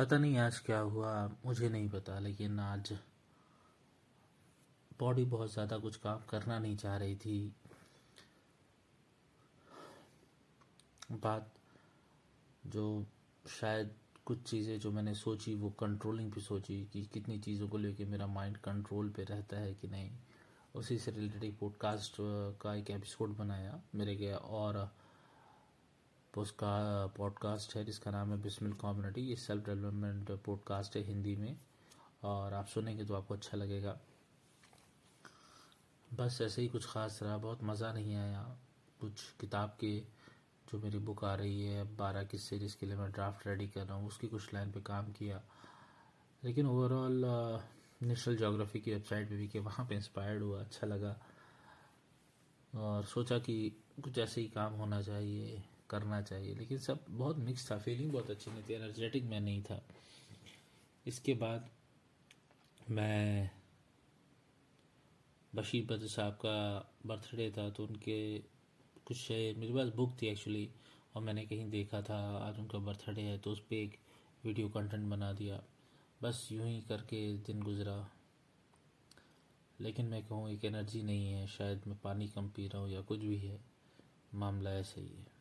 पता नहीं आज क्या हुआ, मुझे नहीं पता, लेकिन आज बॉडी बहुत ज़्यादा कुछ काम करना नहीं चाह रही थी। बात जो शायद कुछ चीज़ें जो मैंने सोची, वो कंट्रोलिंग भी सोची कि कितनी चीज़ों को लेके मेरा माइंड कंट्रोल पे रहता है कि नहीं। उसी से रिलेटेड एक पॉडकास्ट का एक एपिसोड बनाया मेरे गया और पॉडकास्ट है, जिसका नाम है बिस्मिल कम्युनिटी ये सेल्फ डेवलपमेंट पॉडकास्ट है हिंदी में, और आप सुनेंगे तो आपको अच्छा लगेगा। बस ऐसे ही कुछ ख़ास रहा, बहुत मज़ा नहीं आया। कुछ किताब के, जो मेरी बुक आ रही है, बारह किस्से जिसके लिए मैं ड्राफ्ट रेडी कर रहा हूँ, उसकी कुछ लाइन पे काम किया। लेकिन ओवरऑल नेशनल जोग्राफी की वेबसाइट पे भी कि वहाँ पे इंस्पायर्ड हुआ अच्छा लगा। और सोचा कि कुछ ऐसे ही काम होना चाहिए। करना चाहिए। लेकिन सब बहुत मिक्स था फीलिंग बहुत अच्छी नहीं थी एनर्जेटिक मैं नहीं था। इसके बाद मैं बशीर बद्र साहब का बर्थडे था तो उनके कुछ शेयर मेरे पास बुक थी एक्चुअली और मैंने कहीं देखा था, आज उनका बर्थडे है तो उस पर एक वीडियो कंटेंट बना दिया। बस यूँ ही करके दिन गुज़रा। लेकिन मैं कहूँ, एक एनर्जी नहीं है, शायद मैं पानी कम पी रहा हूँ या कुछ भी है, मामला ऐसा ही है।